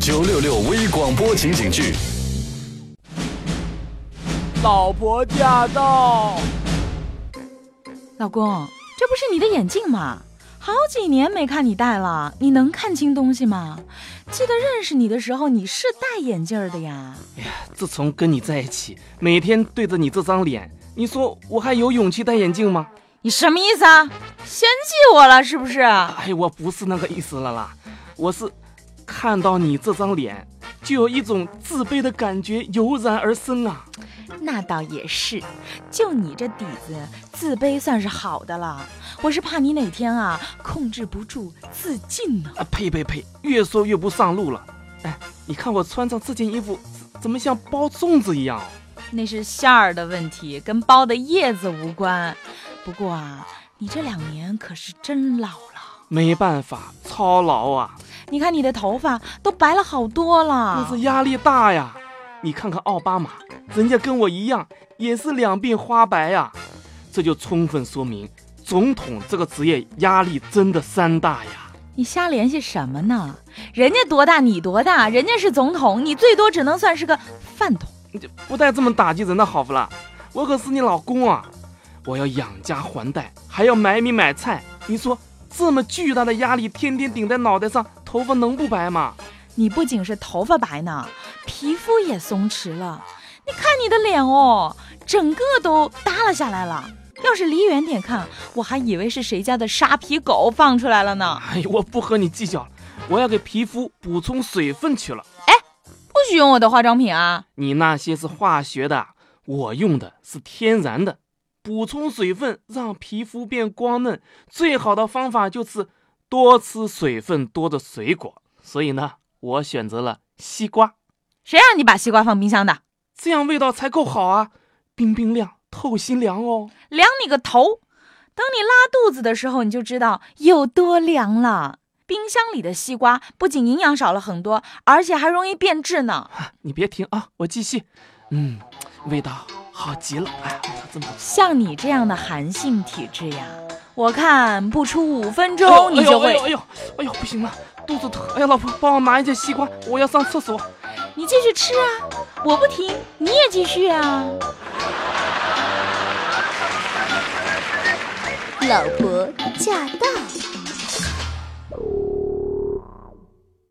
九六六微广播情景剧。老婆驾到！老公，这不是你的眼镜吗？好几年没看你戴了，你能看清东西吗？记得认识你的时候，你是戴眼镜的呀。哎呀，自从跟你在一起，每天对着你这张脸，你说我还有勇气戴眼镜吗？你什么意思啊？嫌弃我了是不是？哎，我不是那个意思了啦，我是看到你这张脸，就有一种自卑的感觉油然而生啊。那倒也是，就你这底子，自卑算是好的了。我是怕你哪天啊控制不住自尽呢。啊呸呸呸！越说越不上路了。哎，你看我穿上这件衣服，怎么像包粽子一样？那是馅儿的问题，跟包的叶子无关。不过啊，你这两年可是真老了。没办法，操劳啊！你看你的头发都白了好多了。那是压力大呀。你看看奥巴马，人家跟我一样，也是两鬓花白呀。这就充分说明，总统这个职业压力真的山大呀。你瞎联系什么呢？人家多大，你多大？人家是总统，你最多只能算是个饭桶。你就不带这么打击人的好不啦？我可是你老公啊，我要养家还贷，还要买米买菜。你说这么巨大的压力，天天顶在脑袋上，头发能不白吗？你不仅是头发白呢，皮肤也松弛了。你看你的脸哦，整个都耷拉下来了。要是离远点看，我还以为是谁家的沙皮狗放出来了呢。哎呦，我不和你计较了，我要给皮肤补充水分去了。哎，不许用我的化妆品啊！你那些是化学的，我用的是天然的。补充水分，让皮肤变光嫩，最好的方法就是多吃水分多的水果。所以呢。我选择了西瓜，谁让你把西瓜放冰箱的？这样味道才够好啊！冰冰凉，透心凉哦。凉你个头！等你拉肚子的时候，你就知道有多凉了。冰箱里的西瓜不仅营养少了很多，而且还容易变质呢。你别停啊，我继续。嗯，味道好极了。哎，这么像你这样的寒性体质呀，我看不出五分钟你就会……哎呦哎呦哎呦，不行了！肚子疼，哎呀，老婆，帮我拿一件西瓜，我要上厕所。你继续吃啊，我不停，你也继续啊。老婆驾到。